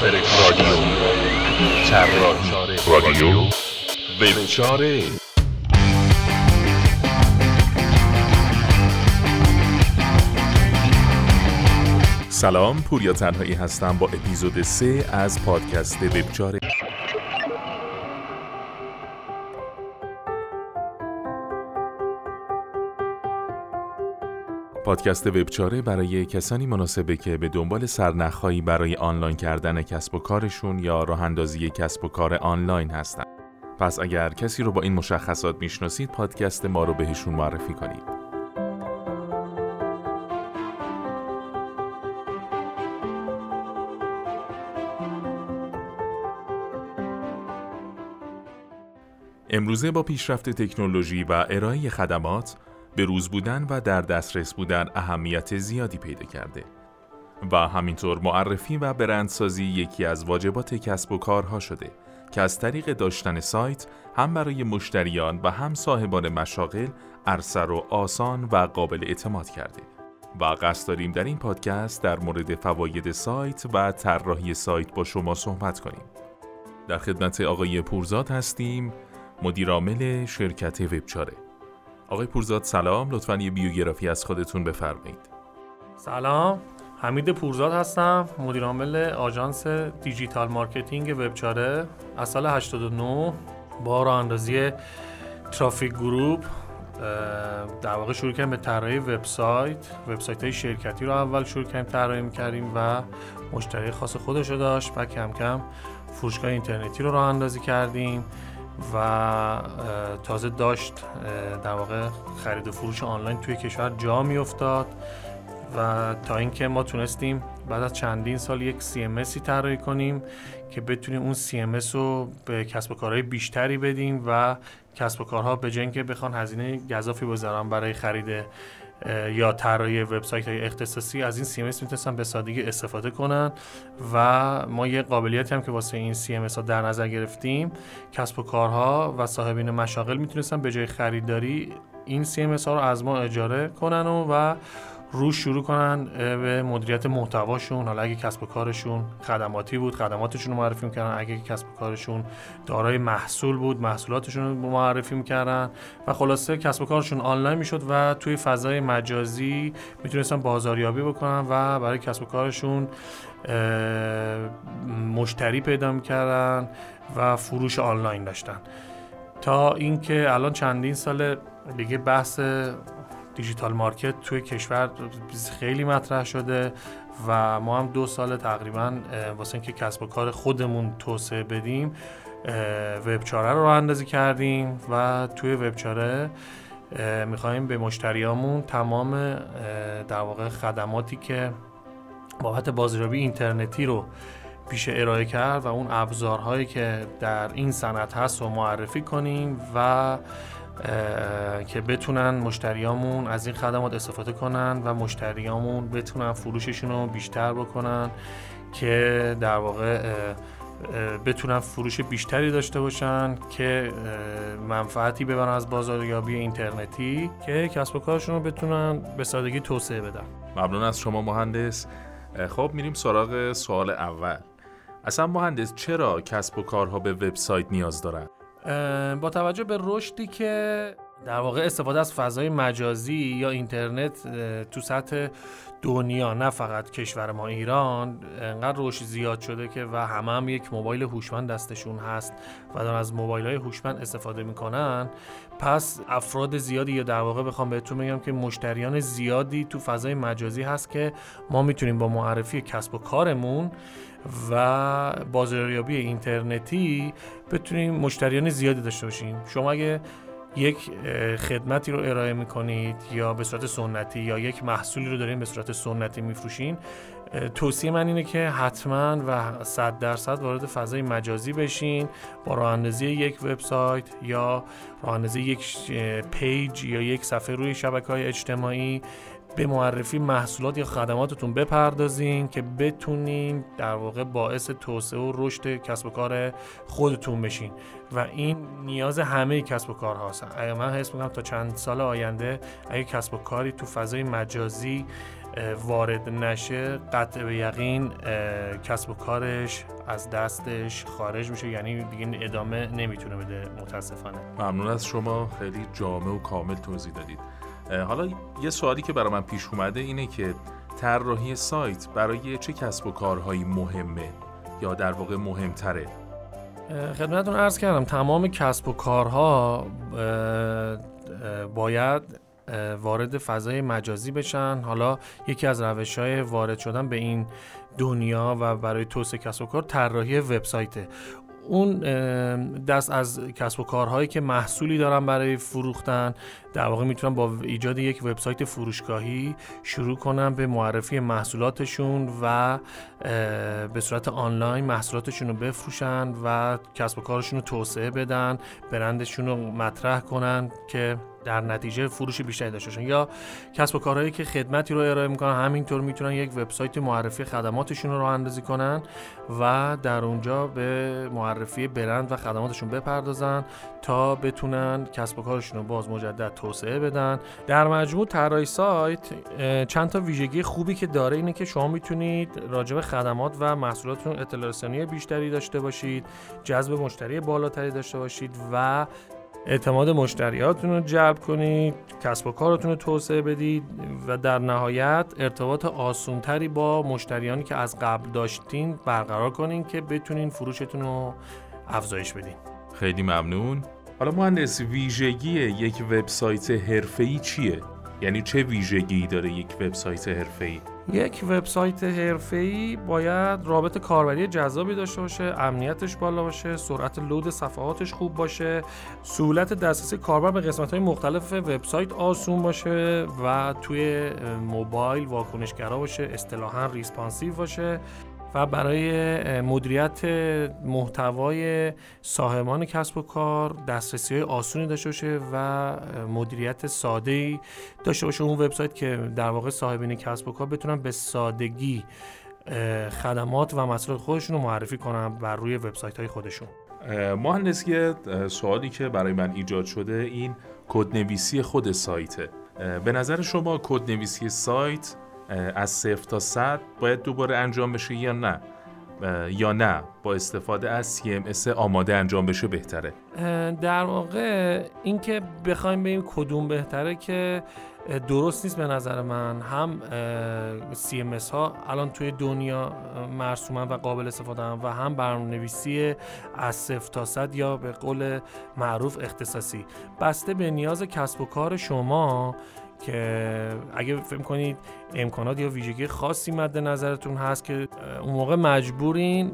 رادیو. رادیو وبچاره سلام پوریا تنهایی هستم با اپیزود 3 از پادکست وبچاره پادکست وبچاره برای کسانی مناسبه که به دنبال سرنخهایی برای آنلاین کردن کسب و کارشون یا راه اندازی کسب و کار آنلاین هستن. پس اگر کسی رو با این مشخصات می‌شناسید پادکست ما رو بهشون معرفی کنید. امروزه با پیشرفت تکنولوژی و ارائه خدمات به روز بودن و در دسترس بودن اهمیت زیادی پیدا کرده و همینطور معرفی و برندسازی یکی از واجبات کسب و کارها شده که از طریق داشتن سایت هم برای مشتریان و هم صاحبان مشاغل ارسر و آسان و قابل اعتماد کرده و قصد داریم در این پادکست در مورد فواید سایت و طراحی سایت با شما صحبت کنیم. در خدمت آقای پورزاد هستیم مدیرعامل شرکت وبچاره. آقای پورزاد سلام. لطفا یه بیوگرافی از خودتون بفرمایید. سلام. حمید پورزاد هستم مدیر عامل آژانس digital marketing وب‌چاره از سال 89 با راه اندازی Traffic Group در واقع شروع کردیم به طراحی وبسایت. وبسایت های شرکتی رو اول شروع کردیم طراحی می‌کردیم و مشتری خاص خودش رو داشت و کم کم فروشگاه اینترنتی رو راه اندازی کردیم. و تازه داشت در واقع خرید و فروش آنلاین توی کشور جا میافتاد و تا اینکه ما تونستیم بعد از چندین سال یک CMS طراحی کنیم که بتونیم اون CMS رو به کسب و کارهای بیشتری بدیم و کسب و کارها به جای بخوان هزینه گذافی بذارن برای خرید یا طراحی وبسایت های اختصاصی از این CMS می‌تونستن به سادگی استفاده کنن و ما یه قابلیتی هم که واسه این CMS ها در نظر گرفتیم کسب و کارها و صاحبین مشاغل می‌تونستن به جای خریداری این CMS ها رو از ما اجاره کنن و, و روش شروع کنن به مدیریت محتواشون. حالا اگه کسب و کارشون خدماتی بود خدماتشون رو معرفی می‌کردن. اگه کسب و کارشون دارای محصول بود محصولاتشون رو معرفی می‌کردن. و خلاصه کسب و کارشون آنلاین می‌شد و توی فضای مجازی می‌تونستن بازاریابی بکنن و برای کسب و کارشون مشتری پیدا می‌کردن و فروش آنلاین داشتن. تا اینکه الان چندین سال دیگه بحث دیجیتال مارکت توی کشور خیلی مطرح شده و ما هم دو سال تقریبا واسه اینکه کسب و کار خودمون توسعه بدیم وبچاره رو اندازی کردیم و توی وبچاره می‌خوایم به مشتریامون تمام در واقع خدماتی که بابت بازاریابی اینترنتی رو پیش ارائه کرد و اون ابزارهایی که در این صنعت هست رو معرفی کنیم و که بتونن مشتریامون از این خدمات استفاده کنن و مشتریامون بتونن فروششون رو بیشتر بکنن که در واقع بتونن فروش بیشتری داشته باشن که منفعتی ببرن از بازاریابی اینترنتی که کسب و کارشون رو بتونن به سادگی توسعه بدن. ممنون از شما مهندس. خب میریم سراغ سوال اول. اصلا مهندس چرا کسب و کارها به وبسایت نیاز دارن؟ با توجه به رشدی که در واقع استفاده از فضای مجازی یا اینترنت تو سطح دنیا نه فقط کشور ما ایران انقدر رشد زیاد شده که و همه هم یک موبایل هوشمند دستشون هست و دارن از موبایل های هوشمند استفاده می‌کنن. پس افراد زیادی یا در واقع بخوام بهتون بگم که مشتریان زیادی تو فضای مجازی هست که ما می‌تونیم با معرفی کسب و کارمون و بازاریابی اینترنتی بتونیم مشتریان زیادی داشته باشیم. شما اگه یک خدمتی رو ارائه می‌کنید یا به صورت سنتی یا یک محصولی رو دارین به صورت سنتی میفروشین توصیه من اینه که حتما و صد درصد وارد فضای مجازی بشین با راه اندازی یک وبسایت یا راه اندازی یک پیج یا یک صفحه روی شبکه های اجتماعی به معرفی محصولات یا خدماتتون بپردازین که بتونین در واقع باعث توسعه و رشد کسب و کار خودتون بشین. و این نیاز همه کسب و کار هاست من حس می‌کنم تا چند سال آینده اگه کسب و کاری تو فضای مجازی وارد نشه قطع به یقین کسب و کارش از دستش خارج میشه. یعنی دیگه ادامه نمی‌تونه بده متاسفانه. ممنون از شما. خیلی جامع و کامل توضیح دادید. حالا یه سوالی که برای من پیش اومده اینه که طراحی سایت برای چه کسب و کارهایی مهمه یا در واقع مهمتره؟ خدمتتون ارز کردم تمام کسب و کارها باید وارد فضای مجازی بشن. حالا یکی از روش های وارد شدن به این دنیا و برای توسعه کسب و کار طراحی وبسایته. اون دست از کسب و کارهایی که محصولی دارن برای فروختن در واقع می‌تونن با ایجاد یک وبسایت فروشگاهی شروع کنن به معرفی محصولاتشون و به صورت آنلاین محصولاتشون رو بفروشن و کسب و کارشون رو توسعه بدن برندشون رو مطرح کنن که در نتیجه فروش بیشتری داشته باشن. یا کسب و کارهایی که خدمتی رو ارائه می‌کنن همینطور می‌تونن یک وبسایت معرفی خدماتشون رو راه اندازی کنن و در اونجا به معرفی برند و خدماتشون بپردازن تا بتونن کسب و کارشون رو باز مجدد توسعه بدن. در مجموع طراحی سایت چند تا ویژگی خوبی که داره اینه که شما می‌تونید راجع خدمات و محصولاتتون اطلاع بیشتری داشته باشید جذب مشتری بالاتری داشته باشید و اعتماد مشتریاتون رو جلب کنید کسب و کارتون رو توسعه بدید و در نهایت ارتباط آسونتری با مشتریانی که از قبل داشتین برقرار کنین که بتونین فروشتون رو افزایش بدین. خیلی ممنون. حالا مهندس ویژگی یک وبسایت حرفه‌ای چیه؟ یعنی چه ویژگی داره یک وبسایت حرفه‌ای؟ یک وبسایت حرفه‌ای باید رابط کاربری جذابی داشته باشه امنیتش بالا باشه سرعت لود صفحاتش خوب باشه سهولت دسترسی کاربر به قسمت‌های مختلف وبسایت آسون باشه و توی موبایل واکنشگرا باشه اصطلاحا responsive باشه. و برای مدیریت محتوای صاحبان کسب و کار دسترسی های آسونی داشته باشه و مدیریت ساده ای داشته باشه. اون وبسایت که در واقع صاحبین کسب و کار بتونن به سادگی خدمات و مسائل خودشون رو معرفی کنن بر روی وبسایت های خودشون مهندسی سوالی که برای من ایجاد شده این کدنویسی خود سایته. به نظر شما کدنویسی سایت از صفر تا صد باید دوباره انجام بشه یا نه؟ یا نه؟ با استفاده از CMS آماده انجام بشه بهتره. در واقع اینکه بخوایم بگیم کدوم بهتره که درست نیست به نظر من. هم CMS ها الان توی دنیا مرسومن و قابل استفاده هم و هم برنامه نویسی از صفر تا صد یا به قول معروف اختصاصی. بسته به نیاز کسب و کار شما که اگه فکر کنید امکانات یا ویژگی خاصی مد نظرتون هست که اون موقع مجبورین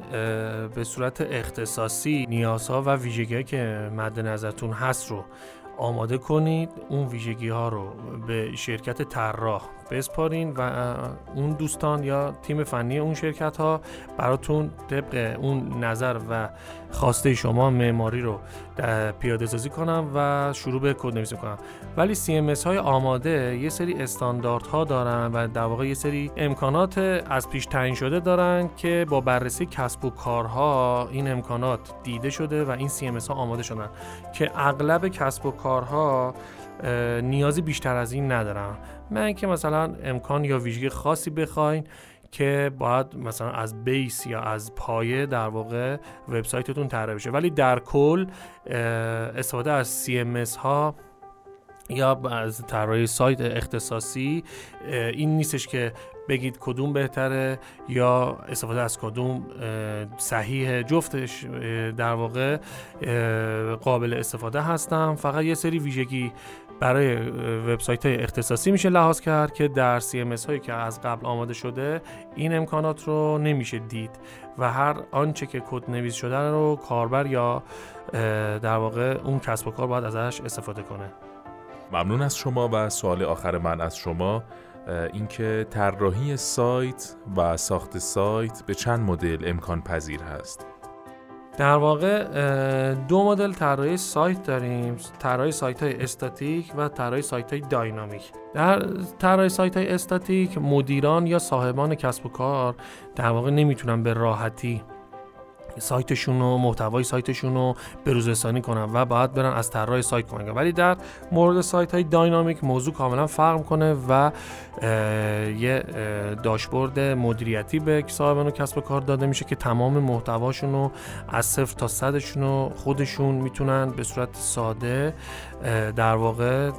به صورت اختصاصی نیازها و ویژگی که مد نظرتون هست رو آماده کنید. اون ویژگی ها رو به شرکت طراح بسپارین و اون دوستان یا تیم فنی اون شرکت ها براتون طبق اون نظر و خواسته شما معماری رو پیاده سازی کنم و شروع به کد نویسی کنم ولی CMS های آماده یه سری استاندارد ها دارن و در واقع یه سری امکانات از پیش تعیین شده دارن که با بررسی کسب و کارها این امکانات دیده شده و این CMS ها آماده شدن که اغلب کسب و کارها نیازی بیشتر از این ندارن من که مثلا امکان یا ویژگی خاصی بخواین که باید مثلا از بیس یا از پایه در واقع وبسایتتون طراحی بشه. ولی در کل استفاده از CMS ها یا از طراحی سایت اختصاصی این نیستش که بگید کدوم بهتره یا استفاده از کدوم صحیح جفتش در واقع قابل استفاده هستم. فقط یه سری ویژگی برای وبسایت های اختصاصی میشه لحاظ کرد که در CMS هایی که از قبل آماده شده این امکانات رو نمیشه دید و هر آنچه که کد نویس شده رو کاربر یا در واقع اون کسب و کار باید ازش استفاده کنه. ممنون از شما و سوال آخر من از شما. اینکه طراحی سایت و ساخت سایت به چند مدل امکان پذیر هست؟ در واقع دو مدل طراحی سایت داریم. طراحی سایت های استاتیک و طراحی سایت های داینامیک. در طراحی سایت های استاتیک مدیران یا صاحبان کسب و کار در واقع نمی‌تونن به راحتی سایتشون و محتوای سایتشون رو بروزرسانی کنن و باید برن از طراح سایت کنن. ولی در مورد سایت های داینامیک موضوع کاملا فرق کنه و یه داشبورد مدیریتی به صاحبان و کسب و کار داده میشه که تمام محتواشون رو از صفر تا صدشون رو خودشون می‌تونن به صورت ساده در واقع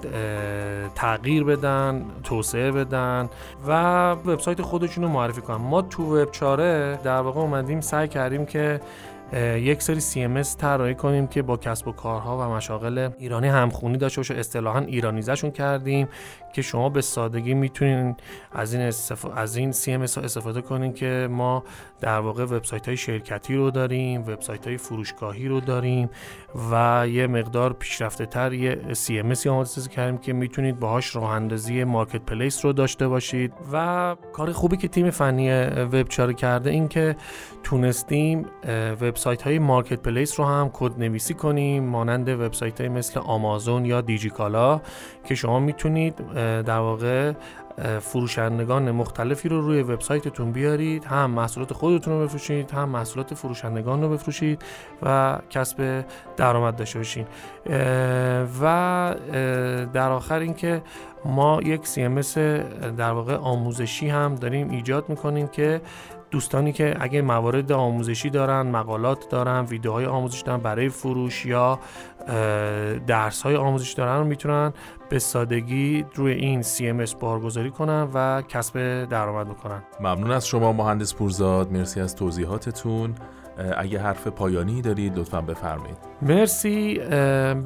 تغییر بدن توسعه بدن و وبسایت خودشون رو معرفی کنن. ما تو وب چاره در واقع اومدیم سعی کردیم که یک سری CMS طراحی کنیم که با کسب و کارها و مشاغل ایرانی همخونی داشته باشه. اصطلاحا ایرانیزشون کردیم که شما به سادگی می‌تونین از این استف... از این CMS ها استفاده کنین که ما در واقع وبسایت های شرکتی رو داریم وبسایت های فروشگاهی رو داریم و یه مقدار پیشرفته تر یه CMS آماده سازی کردیم که می‌تونید باهاش راه اندازی marketplace رو داشته باشید. و کار خوبی که تیم فنی وب‌چاره کرده این که تونستیم وبسایت های marketplace رو هم کد نویسی کنیم مانند وبسایت های مثل آمازون یا دیجیکالا که شما می‌تونید در واقع فروشندگان مختلفی رو روی وبسایتتون بیارید هم محصولات خودتون رو بفروشید هم محصولات فروشندگان رو بفروشید و کسب درآمد داشته باشین. و در آخر اینکه ما یک CMS در واقع آموزشی هم داریم ایجاد می‌کنیم که دوستانی که اگه موارد آموزشی دارن مقالات دارن ویدیوهای آموزش دارن برای فروش یا درس های آموزش دارن می‌تونن به سادگی روی این CMS بارگذاری کنن و کسب درآمد بکنن. ممنون از شما مهندس پورزاد. مرسی از توضیحاتتون. اگه حرف پایانی دارید لطفا بفرمایید. مرسی.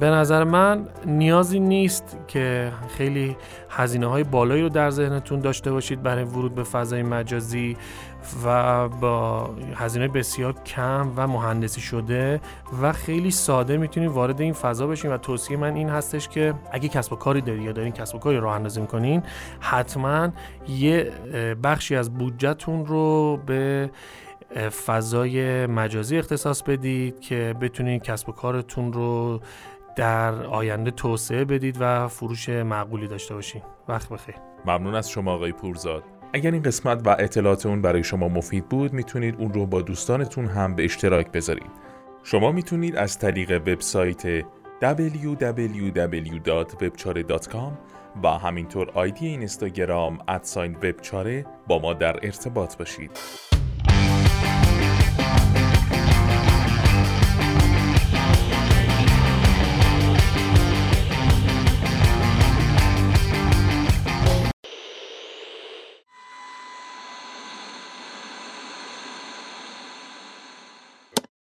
به نظر من نیازی نیست که خیلی هزینه های بالایی رو در ذهنتون داشته باشید برای ورود به فضای مجازی و با هزینه بسیار کم و مهندسی شده و خیلی ساده می‌تونید وارد این فضا بشین و توصیه من این هستش که اگه کسب و کاری دارید یا دارین کسب و کاری راه اندازی می‌کنین حتما یه بخشی از بودجهتون رو به فضای مجازی اختصاص بدید که بتونید کسب و کارتون رو در آینده توسعه بدید و فروش معقولی داشته باشید وقت بخیر. ممنون از شما آقای پورزاد. اگر این قسمت و اطلاعات اون برای شما مفید بود می‌تونید اون رو با دوستانتون هم به اشتراک بذارید. شما می‌تونید از طریق وبسایت www.webchare.com و همینطور آیدی اینستاگرام ادساین وبچاره با ما در ارتباط باشید.